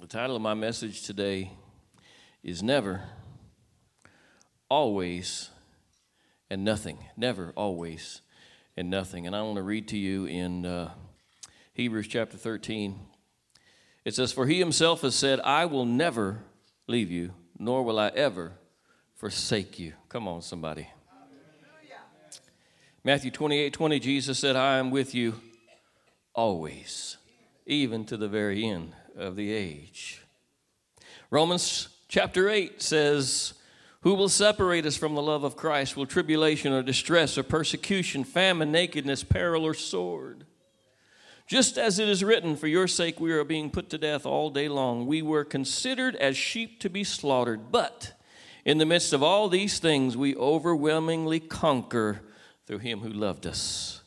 The title of my message today is Never, Always, and Nothing. Never, always, and nothing. And I want to read to you in uh, Hebrews chapter 13. It says, For he himself has said, I will never leave you, nor will I ever forsake you. Come on, somebody. Matthew 28 20, Jesus said, I am with you always, even to the very end of the age. Romans chapter 8 says, Who will separate us from the love of Christ? Will tribulation or distress or persecution, famine, nakedness, peril, or sword? Just as it is written, For your sake we are being put to death all day long. We were considered as sheep to be slaughtered. But in the midst of all these things, we overwhelmingly conquer through him who loved us.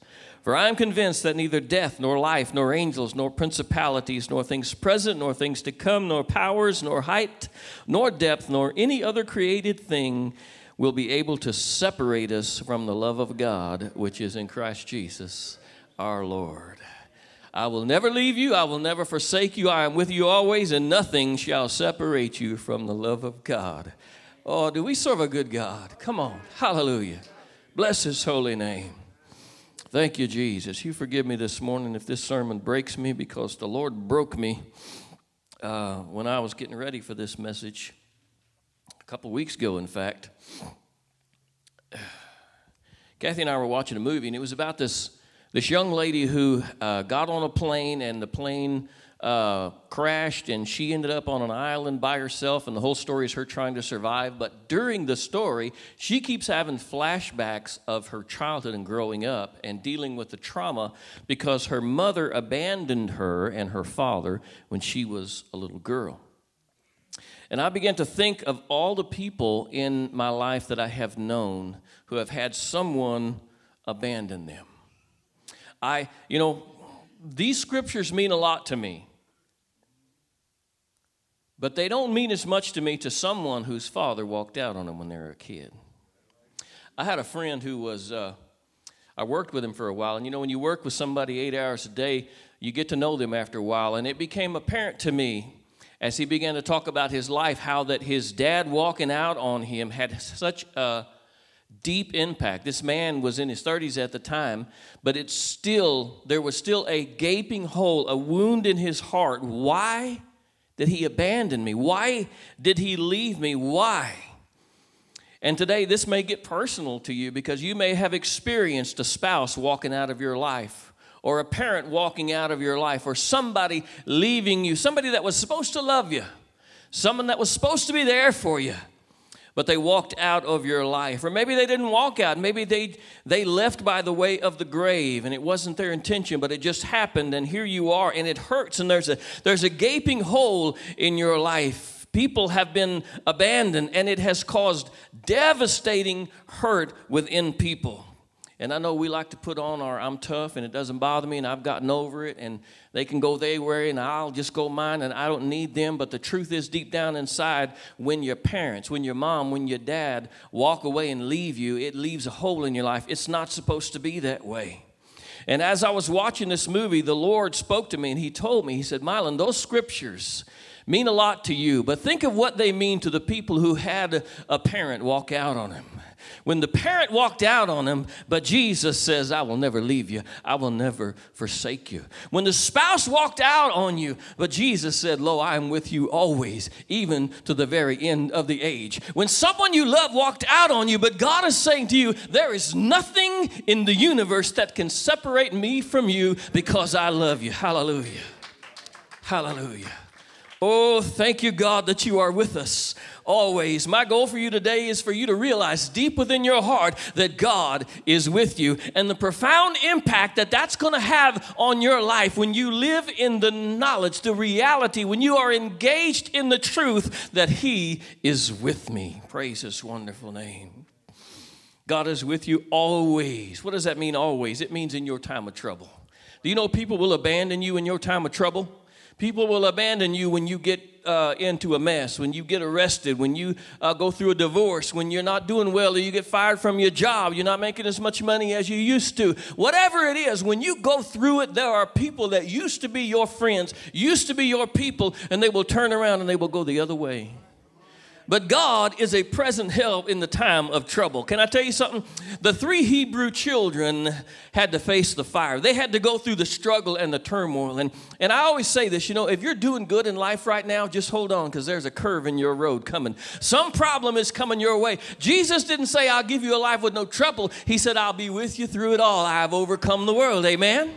For I am convinced that neither death, nor life, nor angels, nor principalities, nor things present, nor things to come, nor powers, nor height, nor depth, nor any other created thing will be able to separate us from the love of God which is in Christ Jesus our Lord. I will never leave you, I will never forsake you, I am with you always, and nothing shall separate you from the love of God. Oh, do we serve a good God? Come on, hallelujah. Bless his holy name. Thank you, Jesus. You forgive me this morning if this sermon breaks me because the Lord broke me uh, when I was getting ready for this message a couple weeks ago, in fact. Kathy and I were watching a movie, and it was about this, this young lady who uh, got on a plane, and the plane uh, crashed and she ended up on an island by herself, and the whole story is her trying to survive. But during the story, she keeps having flashbacks of her childhood and growing up and dealing with the trauma because her mother abandoned her and her father when she was a little girl. And I began to think of all the people in my life that I have known who have had someone abandon them. I, you know, these scriptures mean a lot to me. But they don't mean as much to me to someone whose father walked out on them when they were a kid. I had a friend who was, uh, I worked with him for a while, and you know, when you work with somebody eight hours a day, you get to know them after a while, and it became apparent to me as he began to talk about his life how that his dad walking out on him had such a deep impact. This man was in his 30s at the time, but it's still, there was still a gaping hole, a wound in his heart. Why? Did he abandon me? Why did he leave me? Why? And today, this may get personal to you because you may have experienced a spouse walking out of your life, or a parent walking out of your life, or somebody leaving you, somebody that was supposed to love you, someone that was supposed to be there for you but they walked out of your life. Or maybe they didn't walk out. Maybe they, they left by the way of the grave and it wasn't their intention, but it just happened and here you are and it hurts and there's a, there's a gaping hole in your life. People have been abandoned and it has caused devastating hurt within people. And I know we like to put on our I'm tough and it doesn't bother me and I've gotten over it and they can go their way and I'll just go mine and I don't need them. But the truth is, deep down inside, when your parents, when your mom, when your dad walk away and leave you, it leaves a hole in your life. It's not supposed to be that way. And as I was watching this movie, the Lord spoke to me and He told me, He said, Mylon, those scriptures mean a lot to you, but think of what they mean to the people who had a parent walk out on them. When the parent walked out on him, but Jesus says, I will never leave you, I will never forsake you. When the spouse walked out on you, but Jesus said, Lo, I am with you always, even to the very end of the age. When someone you love walked out on you, but God is saying to you, There is nothing in the universe that can separate me from you because I love you. Hallelujah. Hallelujah. Oh, thank you, God, that you are with us always. My goal for you today is for you to realize deep within your heart that God is with you and the profound impact that that's going to have on your life when you live in the knowledge, the reality, when you are engaged in the truth that He is with me. Praise His wonderful name. God is with you always. What does that mean, always? It means in your time of trouble. Do you know people will abandon you in your time of trouble? People will abandon you when you get uh, into a mess, when you get arrested, when you uh, go through a divorce, when you're not doing well, or you get fired from your job, you're not making as much money as you used to. Whatever it is, when you go through it, there are people that used to be your friends, used to be your people, and they will turn around and they will go the other way. But God is a present help in the time of trouble. Can I tell you something? The three Hebrew children had to face the fire. They had to go through the struggle and the turmoil. And, and I always say this you know, if you're doing good in life right now, just hold on because there's a curve in your road coming. Some problem is coming your way. Jesus didn't say, I'll give you a life with no trouble. He said, I'll be with you through it all. I've overcome the world. Amen?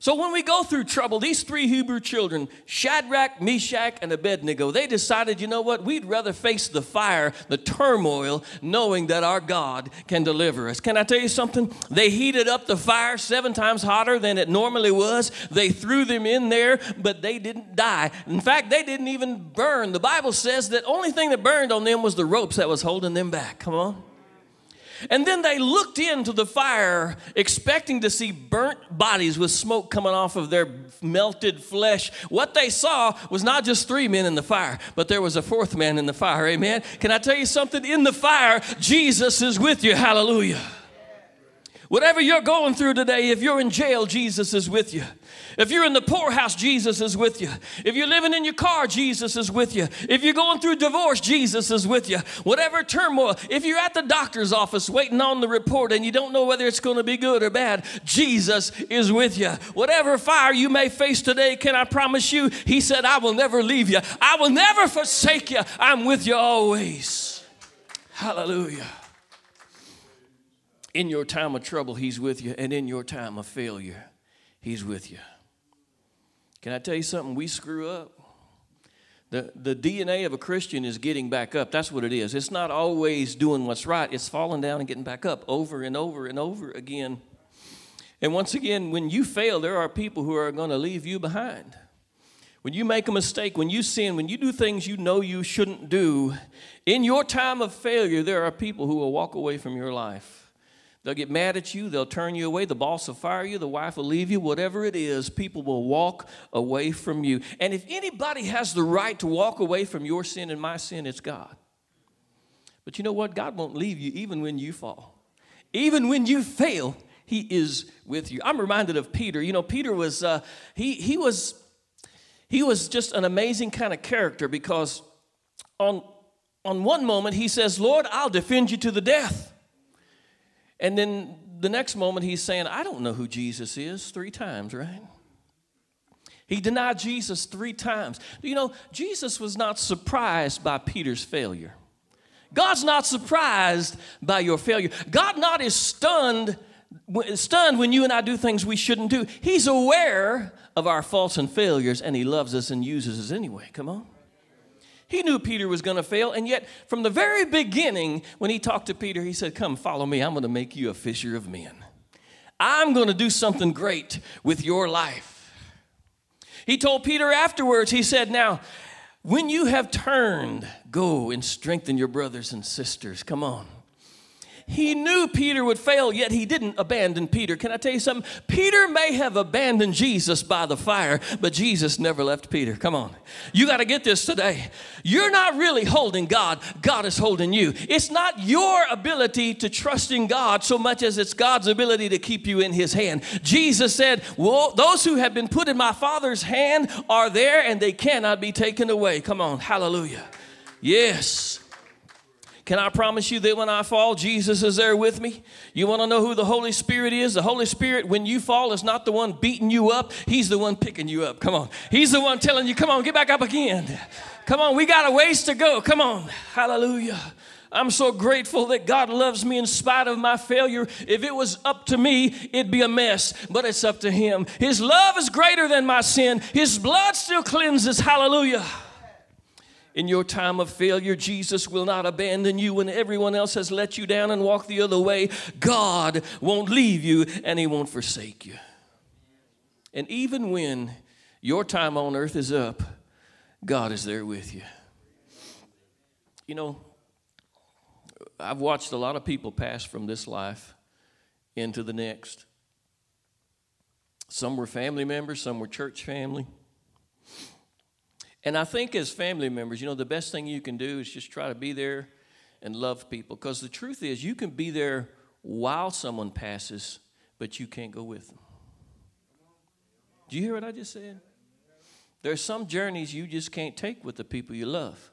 So when we go through trouble, these three Hebrew children, Shadrach, Meshach, and Abednego, they decided, you know what, we'd rather face the fire, the turmoil, knowing that our God can deliver us. Can I tell you something? They heated up the fire seven times hotter than it normally was. They threw them in there, but they didn't die. In fact, they didn't even burn. The Bible says that only thing that burned on them was the ropes that was holding them back. Come on. And then they looked into the fire, expecting to see burnt bodies with smoke coming off of their melted flesh. What they saw was not just three men in the fire, but there was a fourth man in the fire. Amen. Can I tell you something? In the fire, Jesus is with you. Hallelujah. Whatever you're going through today, if you're in jail, Jesus is with you. If you're in the poorhouse, Jesus is with you. If you're living in your car, Jesus is with you. If you're going through divorce, Jesus is with you. Whatever turmoil, if you're at the doctor's office waiting on the report and you don't know whether it's going to be good or bad, Jesus is with you. Whatever fire you may face today, can I promise you? He said, I will never leave you, I will never forsake you. I'm with you always. Hallelujah. In your time of trouble, He's with you, and in your time of failure, He's with you. Can I tell you something? We screw up. The, the DNA of a Christian is getting back up. That's what it is. It's not always doing what's right, it's falling down and getting back up over and over and over again. And once again, when you fail, there are people who are going to leave you behind. When you make a mistake, when you sin, when you do things you know you shouldn't do, in your time of failure, there are people who will walk away from your life. They'll get mad at you. They'll turn you away. The boss will fire you. The wife will leave you. Whatever it is, people will walk away from you. And if anybody has the right to walk away from your sin and my sin, it's God. But you know what? God won't leave you even when you fall. Even when you fail, He is with you. I'm reminded of Peter. You know, Peter was, uh, he, he was, he was just an amazing kind of character because on, on one moment he says, Lord, I'll defend you to the death. And then the next moment, he's saying, I don't know who Jesus is, three times, right? He denied Jesus three times. You know, Jesus was not surprised by Peter's failure. God's not surprised by your failure. God not is stunned stunned when you and I do things we shouldn't do. He's aware of our faults and failures and he loves us and uses us anyway. Come on. He knew Peter was going to fail, and yet from the very beginning, when he talked to Peter, he said, Come, follow me. I'm going to make you a fisher of men. I'm going to do something great with your life. He told Peter afterwards, He said, Now, when you have turned, go and strengthen your brothers and sisters. Come on. He knew Peter would fail, yet he didn't abandon Peter. Can I tell you something? Peter may have abandoned Jesus by the fire, but Jesus never left Peter. Come on. You got to get this today. You're not really holding God, God is holding you. It's not your ability to trust in God so much as it's God's ability to keep you in his hand. Jesus said, Well, those who have been put in my Father's hand are there and they cannot be taken away. Come on. Hallelujah. Yes. Can I promise you that when I fall, Jesus is there with me? You want to know who the Holy Spirit is? The Holy Spirit, when you fall, is not the one beating you up, He's the one picking you up. Come on. He's the one telling you, come on, get back up again. Come on, we got a ways to go. Come on. Hallelujah. I'm so grateful that God loves me in spite of my failure. If it was up to me, it'd be a mess, but it's up to Him. His love is greater than my sin, His blood still cleanses. Hallelujah. In your time of failure, Jesus will not abandon you when everyone else has let you down and walked the other way. God won't leave you and He won't forsake you. And even when your time on earth is up, God is there with you. You know, I've watched a lot of people pass from this life into the next. Some were family members, some were church family, And I think as family members, you know, the best thing you can do is just try to be there and love people. Because the truth is, you can be there while someone passes, but you can't go with them. Do you hear what I just said? There's some journeys you just can't take with the people you love.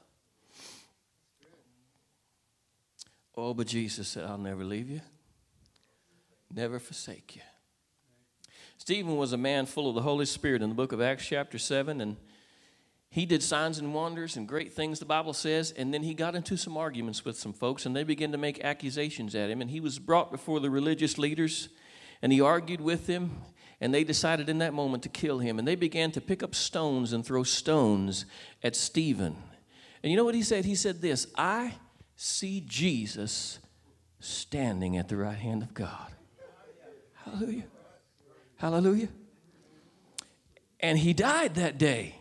Oh, but Jesus said, I'll never leave you, never forsake you. Stephen was a man full of the Holy Spirit in the book of Acts, chapter 7, and he did signs and wonders and great things, the Bible says, and then he got into some arguments with some folks, and they began to make accusations at him, and he was brought before the religious leaders, and he argued with them, and they decided in that moment to kill him, and they began to pick up stones and throw stones at Stephen. And you know what he said? He said this I see Jesus standing at the right hand of God. Hallelujah. Hallelujah. And he died that day.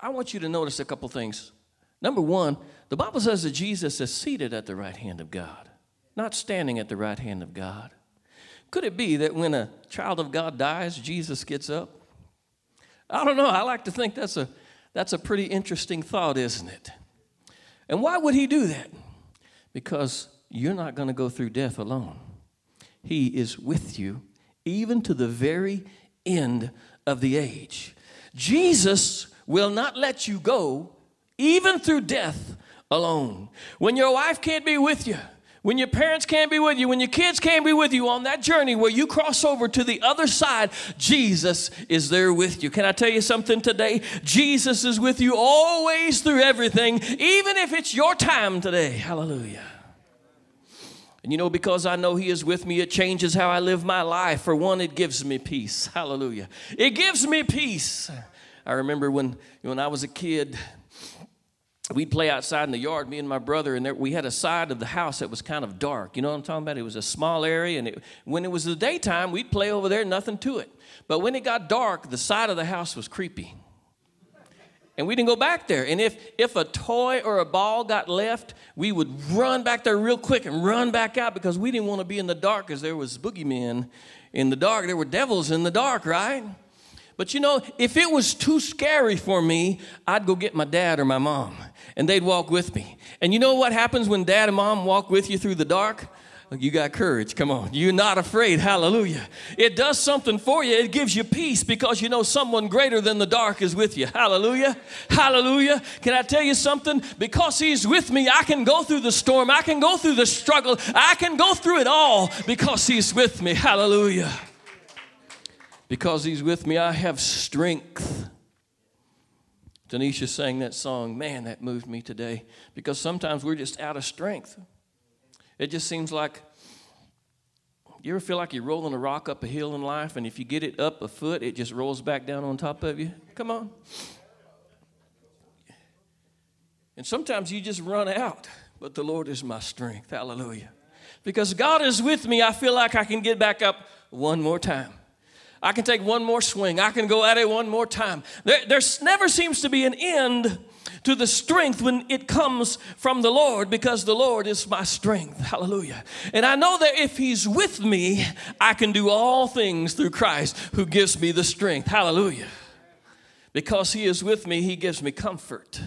I want you to notice a couple things. Number one, the Bible says that Jesus is seated at the right hand of God, not standing at the right hand of God. Could it be that when a child of God dies, Jesus gets up? I don't know. I like to think that's a, that's a pretty interesting thought, isn't it? And why would he do that? Because you're not going to go through death alone. He is with you even to the very end of the age. Jesus will not let you go even through death alone. When your wife can't be with you, when your parents can't be with you, when your kids can't be with you on that journey where you cross over to the other side, Jesus is there with you. Can I tell you something today? Jesus is with you always through everything, even if it's your time today. Hallelujah. And you know, because I know He is with me, it changes how I live my life. For one, it gives me peace. Hallelujah. It gives me peace. I remember when, when I was a kid, we'd play outside in the yard, me and my brother, and there, we had a side of the house that was kind of dark. You know what I'm talking about? It was a small area, and it, when it was the daytime, we'd play over there, nothing to it. But when it got dark, the side of the house was creepy. And we didn't go back there. And if, if a toy or a ball got left, we would run back there real quick and run back out because we didn't want to be in the dark because there was boogeymen in the dark. There were devils in the dark, right? But you know, if it was too scary for me, I'd go get my dad or my mom and they'd walk with me. And you know what happens when dad and mom walk with you through the dark? You got courage. Come on. You're not afraid. Hallelujah. It does something for you. It gives you peace because you know someone greater than the dark is with you. Hallelujah. Hallelujah. Can I tell you something? Because He's with me, I can go through the storm. I can go through the struggle. I can go through it all because He's with me. Hallelujah. Because He's with me, I have strength. Tanisha sang that song. Man, that moved me today because sometimes we're just out of strength. It just seems like you ever feel like you're rolling a rock up a hill in life, and if you get it up a foot, it just rolls back down on top of you? Come on. And sometimes you just run out, but the Lord is my strength. Hallelujah. Because God is with me, I feel like I can get back up one more time. I can take one more swing. I can go at it one more time. There, there never seems to be an end to the strength when it comes from the Lord because the Lord is my strength. Hallelujah. And I know that if He's with me, I can do all things through Christ who gives me the strength. Hallelujah. Because He is with me, He gives me comfort.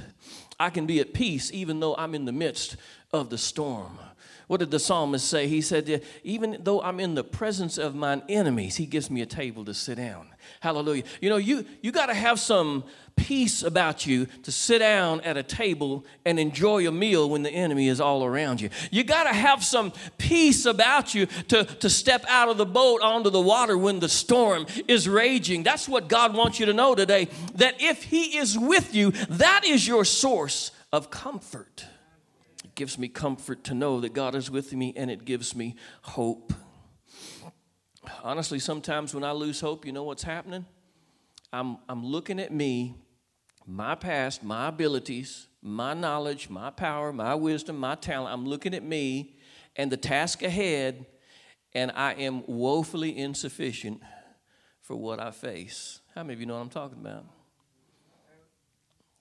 I can be at peace even though I'm in the midst of the storm. What did the psalmist say? He said, Even though I'm in the presence of mine enemies, he gives me a table to sit down. Hallelujah. You know, you, you got to have some peace about you to sit down at a table and enjoy a meal when the enemy is all around you. You got to have some peace about you to, to step out of the boat onto the water when the storm is raging. That's what God wants you to know today that if He is with you, that is your source of comfort. Gives me comfort to know that God is with me and it gives me hope. Honestly, sometimes when I lose hope, you know what's happening? I'm, I'm looking at me, my past, my abilities, my knowledge, my power, my wisdom, my talent. I'm looking at me and the task ahead, and I am woefully insufficient for what I face. How many of you know what I'm talking about?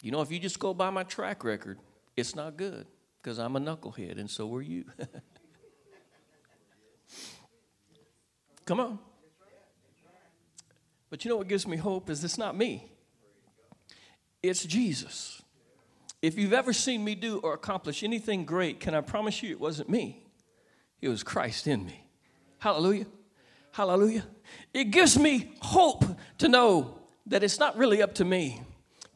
You know, if you just go by my track record, it's not good because I'm a knucklehead, and so are you. Come on. But you know what gives me hope is it's not me. it's Jesus. If you've ever seen me do or accomplish anything great, can I promise you it wasn't me? It was Christ in me. Hallelujah. Hallelujah. It gives me hope to know that it's not really up to me.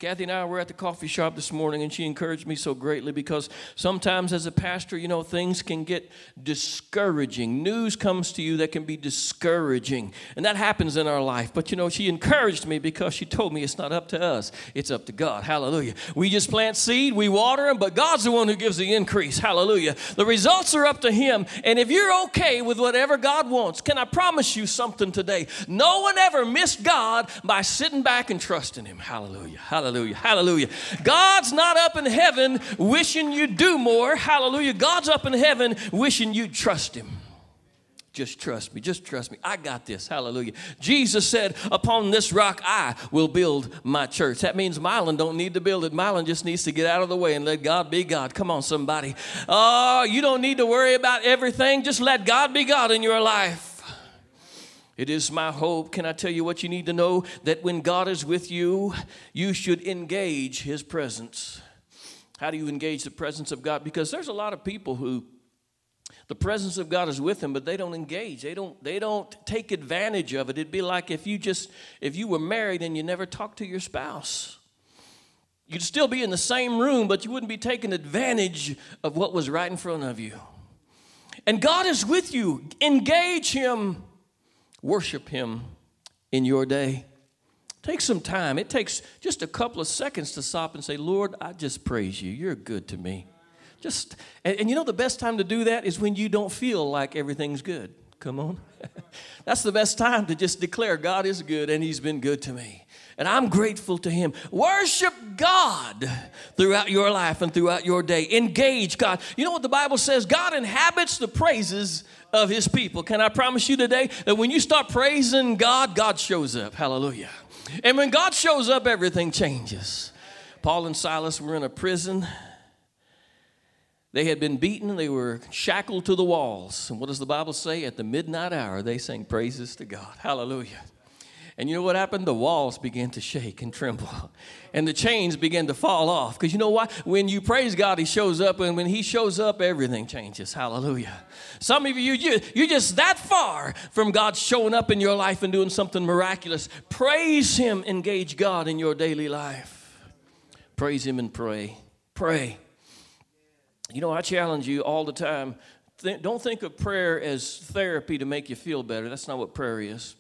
Kathy and I were at the coffee shop this morning, and she encouraged me so greatly because sometimes, as a pastor, you know, things can get discouraging. News comes to you that can be discouraging, and that happens in our life. But, you know, she encouraged me because she told me it's not up to us, it's up to God. Hallelujah. We just plant seed, we water them, but God's the one who gives the increase. Hallelujah. The results are up to Him, and if you're okay with whatever God wants, can I promise you something today? No one ever missed God by sitting back and trusting Him. Hallelujah. Hallelujah. Hallelujah. Hallelujah. God's not up in heaven wishing you'd do more. Hallelujah. God's up in heaven wishing you'd trust Him. Just trust me. Just trust me. I got this. Hallelujah. Jesus said, Upon this rock I will build my church. That means Milan don't need to build it. Milan just needs to get out of the way and let God be God. Come on, somebody. Oh, you don't need to worry about everything. Just let God be God in your life. It is my hope. Can I tell you what you need to know? That when God is with you, you should engage His presence. How do you engage the presence of God? Because there's a lot of people who the presence of God is with them, but they don't engage. They don't, they don't take advantage of it. It'd be like if you just if you were married and you never talked to your spouse. You'd still be in the same room, but you wouldn't be taking advantage of what was right in front of you. And God is with you. Engage Him worship Him in your day. Take some time. It takes just a couple of seconds to stop and say, Lord, I just praise you. You're good to me. Just, and, and you know, the best time to do that is when you don't feel like everything's good. Come on. That's the best time to just declare God is good and He's been good to me. And I'm grateful to Him. Worship God throughout your life and throughout your day. Engage God. You know what the Bible says? God inhabits the praises of his people. Can I promise you today that when you start praising God, God shows up? Hallelujah. And when God shows up, everything changes. Paul and Silas were in a prison. They had been beaten, they were shackled to the walls. And what does the Bible say? At the midnight hour, they sang praises to God. Hallelujah. And you know what happened? The walls began to shake and tremble. And the chains began to fall off. Because you know why? When you praise God, He shows up. And when He shows up, everything changes. Hallelujah. Some of you, you you're just that far from God showing up in your life and doing something miraculous. Praise Him. Engage God in your daily life. Praise Him and pray. Pray. You know, I challenge you all the time. don't think of prayer as therapy to make you feel better. That's not what prayer is.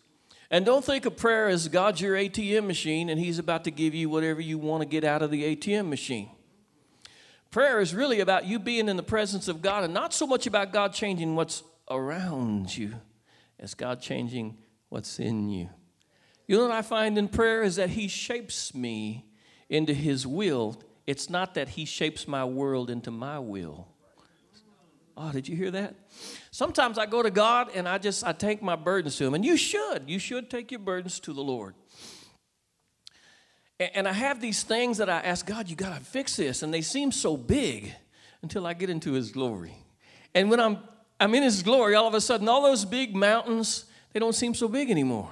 And don't think of prayer as God's your ATM machine and He's about to give you whatever you want to get out of the ATM machine. Prayer is really about you being in the presence of God and not so much about God changing what's around you as God changing what's in you. You know what I find in prayer is that He shapes me into His will. It's not that He shapes my world into my will. Oh, did you hear that? Sometimes I go to God and I just I take my burdens to him. And you should. You should take your burdens to the Lord. And I have these things that I ask God, you got to fix this. And they seem so big until I get into his glory. And when I'm I'm in his glory, all of a sudden all those big mountains, they don't seem so big anymore.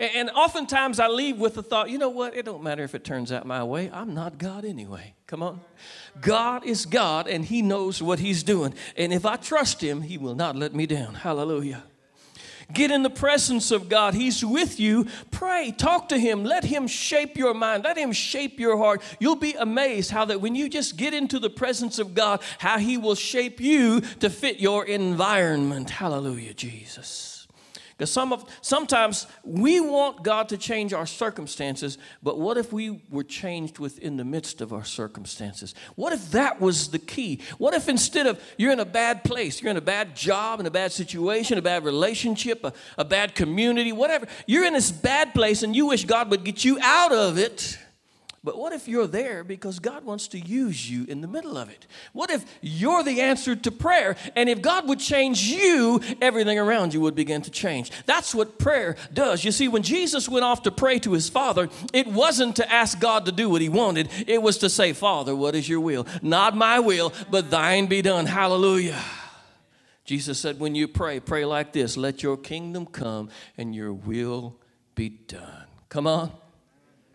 And oftentimes I leave with the thought, you know what? It don't matter if it turns out my way. I'm not God anyway. Come on. God is God and He knows what He's doing. And if I trust Him, He will not let me down. Hallelujah. Get in the presence of God. He's with you. Pray, talk to Him. Let Him shape your mind. Let Him shape your heart. You'll be amazed how that when you just get into the presence of God, how He will shape you to fit your environment. Hallelujah, Jesus. Because some of sometimes we want God to change our circumstances, but what if we were changed within the midst of our circumstances? What if that was the key? What if instead of you're in a bad place, you're in a bad job, in a bad situation, a bad relationship, a, a bad community, whatever, you're in this bad place and you wish God would get you out of it but what if you're there because God wants to use you in the middle of it? What if you're the answer to prayer? And if God would change you, everything around you would begin to change. That's what prayer does. You see, when Jesus went off to pray to his Father, it wasn't to ask God to do what he wanted, it was to say, Father, what is your will? Not my will, but thine be done. Hallelujah. Jesus said, when you pray, pray like this let your kingdom come and your will be done. Come on.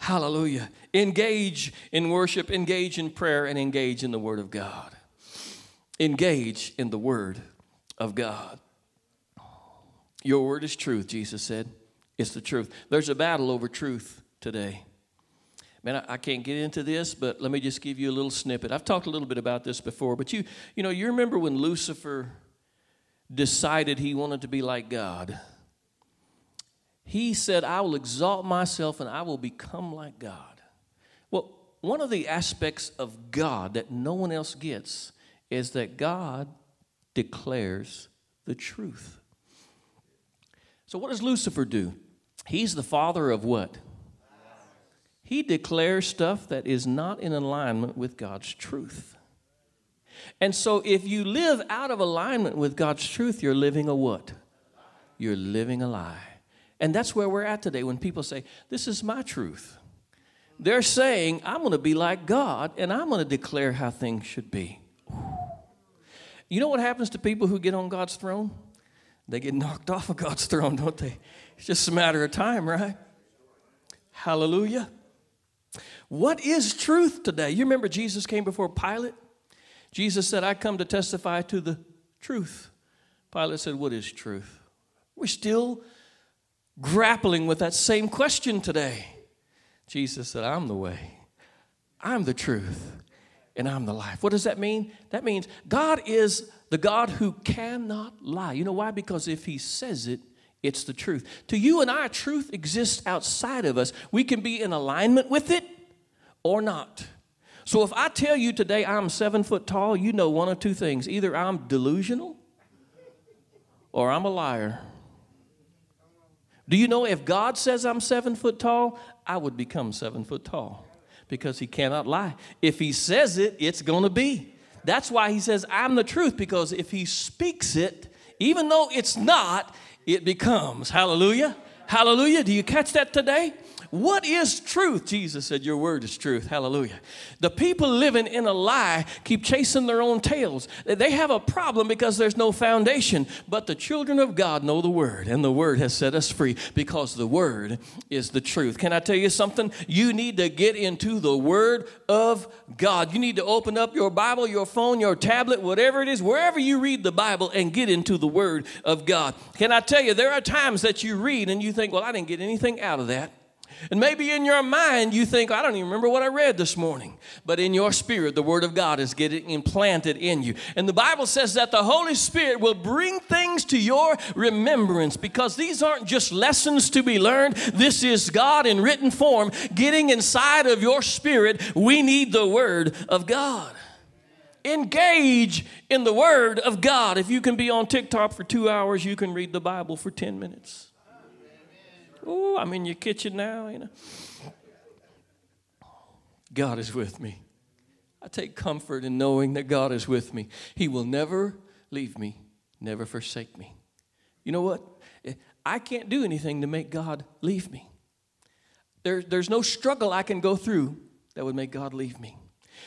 Hallelujah. Engage in worship, engage in prayer, and engage in the Word of God. Engage in the Word of God. Your word is truth, Jesus said. It's the truth. There's a battle over truth today. Man, I, can't get into this, but let me just give you a little snippet. I've talked a little bit about this before, but you, you know, you remember when Lucifer decided he wanted to be like God? He said, I will exalt myself and I will become like God. Well, one of the aspects of God that no one else gets is that God declares the truth. So, what does Lucifer do? He's the father of what? He declares stuff that is not in alignment with God's truth. And so, if you live out of alignment with God's truth, you're living a what? You're living a lie. And that's where we're at today when people say, This is my truth. They're saying, I'm going to be like God and I'm going to declare how things should be. You know what happens to people who get on God's throne? They get knocked off of God's throne, don't they? It's just a matter of time, right? Hallelujah. What is truth today? You remember Jesus came before Pilate? Jesus said, I come to testify to the truth. Pilate said, What is truth? We're still grappling with that same question today. Jesus said, I'm the way, I'm the truth, and I'm the life. What does that mean? That means God is the God who cannot lie. You know why? Because if He says it, it's the truth. To you and I, truth exists outside of us. We can be in alignment with it or not. So if I tell you today I'm seven foot tall, you know one of two things either I'm delusional or I'm a liar. Do you know if God says I'm seven foot tall, I would become seven foot tall because He cannot lie. If He says it, it's going to be. That's why He says I'm the truth because if He speaks it, even though it's not, it becomes. Hallelujah. Hallelujah. Do you catch that today? What is truth? Jesus said, Your word is truth. Hallelujah. The people living in a lie keep chasing their own tails. They have a problem because there's no foundation. But the children of God know the word, and the word has set us free because the word is the truth. Can I tell you something? You need to get into the word of God. You need to open up your Bible, your phone, your tablet, whatever it is, wherever you read the Bible, and get into the word of God. Can I tell you, there are times that you read and you think, Well, I didn't get anything out of that. And maybe in your mind you think, I don't even remember what I read this morning. But in your spirit, the Word of God is getting implanted in you. And the Bible says that the Holy Spirit will bring things to your remembrance because these aren't just lessons to be learned. This is God in written form getting inside of your spirit. We need the Word of God. Engage in the Word of God. If you can be on TikTok for two hours, you can read the Bible for 10 minutes. Oh, I'm in your kitchen now, you know. God is with me. I take comfort in knowing that God is with me. He will never leave me, never forsake me. You know what? I can't do anything to make God leave me. There, there's no struggle I can go through that would make God leave me.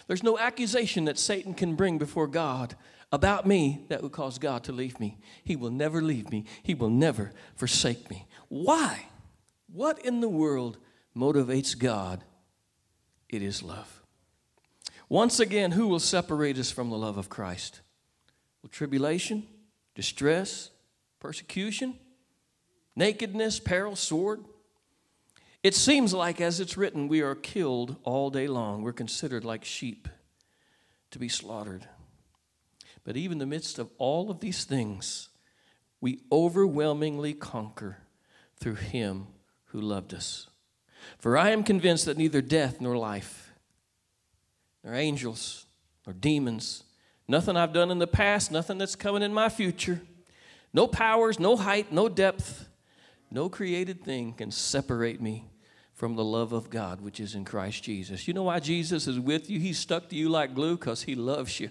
There's no accusation that Satan can bring before God about me that would cause God to leave me. He will never leave me, He will never forsake me. Why? What in the world motivates God? It is love. Once again, who will separate us from the love of Christ? Will tribulation, distress, persecution, nakedness, peril, sword? It seems like, as it's written, we are killed all day long. We're considered like sheep to be slaughtered. But even in the midst of all of these things, we overwhelmingly conquer through Him who loved us. For I am convinced that neither death nor life, nor angels, nor demons, nothing I've done in the past, nothing that's coming in my future, no powers, no height, no depth, no created thing can separate me from the love of God which is in Christ Jesus. You know why Jesus is with you? He's stuck to you like glue because he loves you.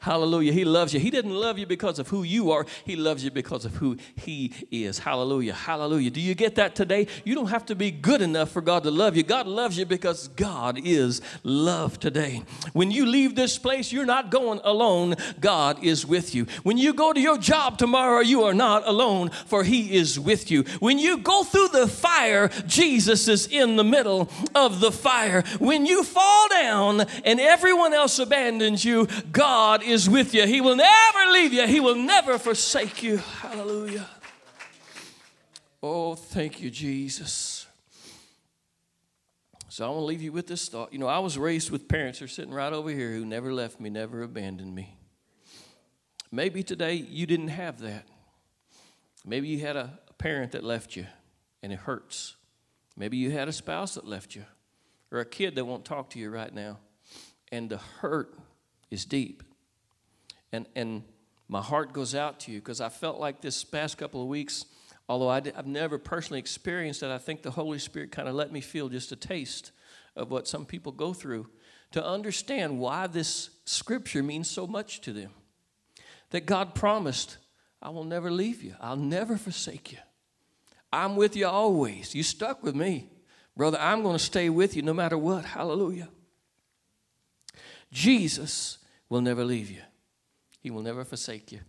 Hallelujah. He loves you. He didn't love you because of who you are, He loves you because of who He is. Hallelujah. Hallelujah. Do you get that today? You don't have to be good enough for God to love you. God loves you because God is love today. When you leave this place, you're not going alone. God is with you. When you go to your job tomorrow, you are not alone, for He is with you. When you go through the fire, Jesus is in the middle of the fire. When you fall down and everyone else abandons you, God is with you. He will never leave you, He will never forsake you. Hallelujah. Oh, thank you, Jesus. So I want to leave you with this thought. You know, I was raised with parents who are sitting right over here who never left me, never abandoned me. Maybe today you didn't have that. Maybe you had a, a parent that left you and it hurts. Maybe you had a spouse that left you or a kid that won't talk to you right now. And the hurt is deep. And, and my heart goes out to you because I felt like this past couple of weeks, although I have never personally experienced it, I think the Holy Spirit kind of let me feel just a taste of what some people go through to understand why this scripture means so much to them. That God promised, I will never leave you, I'll never forsake you. I'm with you always. You stuck with me. Brother, I'm going to stay with you no matter what. Hallelujah. Jesus will never leave you, He will never forsake you.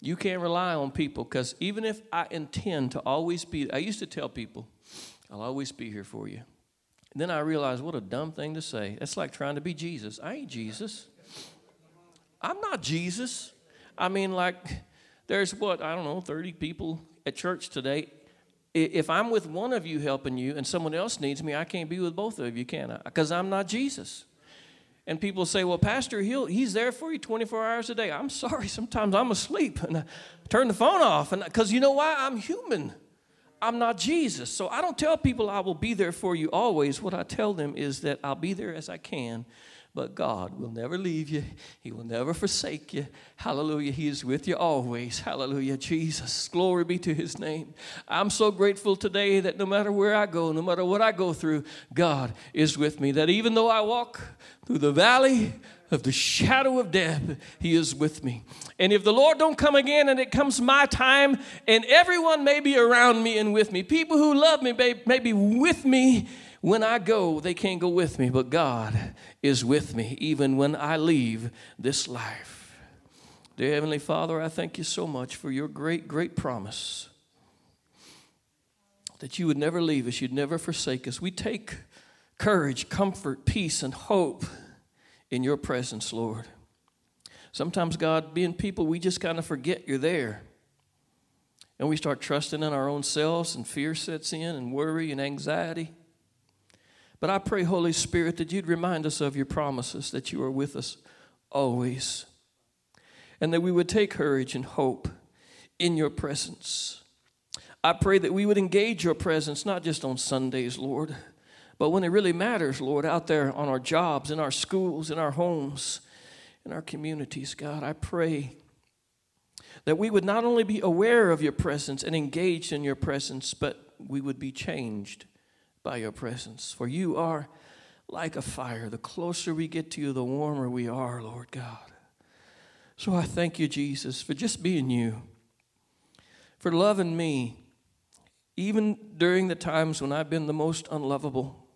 You can't rely on people because even if I intend to always be, I used to tell people, I'll always be here for you. And then I realized what a dumb thing to say. That's like trying to be Jesus. I ain't Jesus. I'm not Jesus. I mean, like, there's what, I don't know, 30 people at church today if I'm with one of you helping you and someone else needs me, I can't be with both of you, can I? Because I'm not Jesus. And people say, well, Pastor, he'll, he's there for you 24 hours a day. I'm sorry, sometimes I'm asleep and I turn the phone off. And Because you know why? I'm human. I'm not Jesus. So I don't tell people I will be there for you always. What I tell them is that I'll be there as I can but God will never leave you, He will never forsake you. Hallelujah. He is with you always. Hallelujah. Jesus. Glory be to His name. I'm so grateful today that no matter where I go, no matter what I go through, God is with me. That even though I walk through the valley, of the shadow of death he is with me and if the lord don't come again and it comes my time and everyone may be around me and with me people who love me may, may be with me when I go, they can't go with me, but God is with me even when I leave this life. Dear Heavenly Father, I thank you so much for your great, great promise that you would never leave us, you'd never forsake us. We take courage, comfort, peace, and hope in your presence, Lord. Sometimes, God, being people, we just kind of forget you're there. And we start trusting in our own selves, and fear sets in, and worry and anxiety. But I pray, Holy Spirit, that you'd remind us of your promises, that you are with us always, and that we would take courage and hope in your presence. I pray that we would engage your presence not just on Sundays, Lord, but when it really matters, Lord, out there on our jobs, in our schools, in our homes, in our communities, God, I pray that we would not only be aware of your presence and engaged in your presence, but we would be changed by your presence. For you are like a fire. The closer we get to you, the warmer we are, Lord God. So I thank you, Jesus, for just being you, for loving me, even during the times when I've been the most unlovable.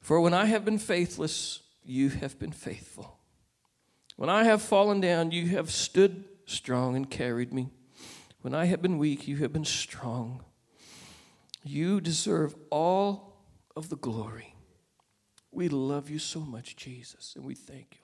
For when I have been faithless, you have been faithful. When I have fallen down, you have stood strong and carried me. When I have been weak, you have been strong. You deserve all of the glory. We love you so much, Jesus, and we thank you.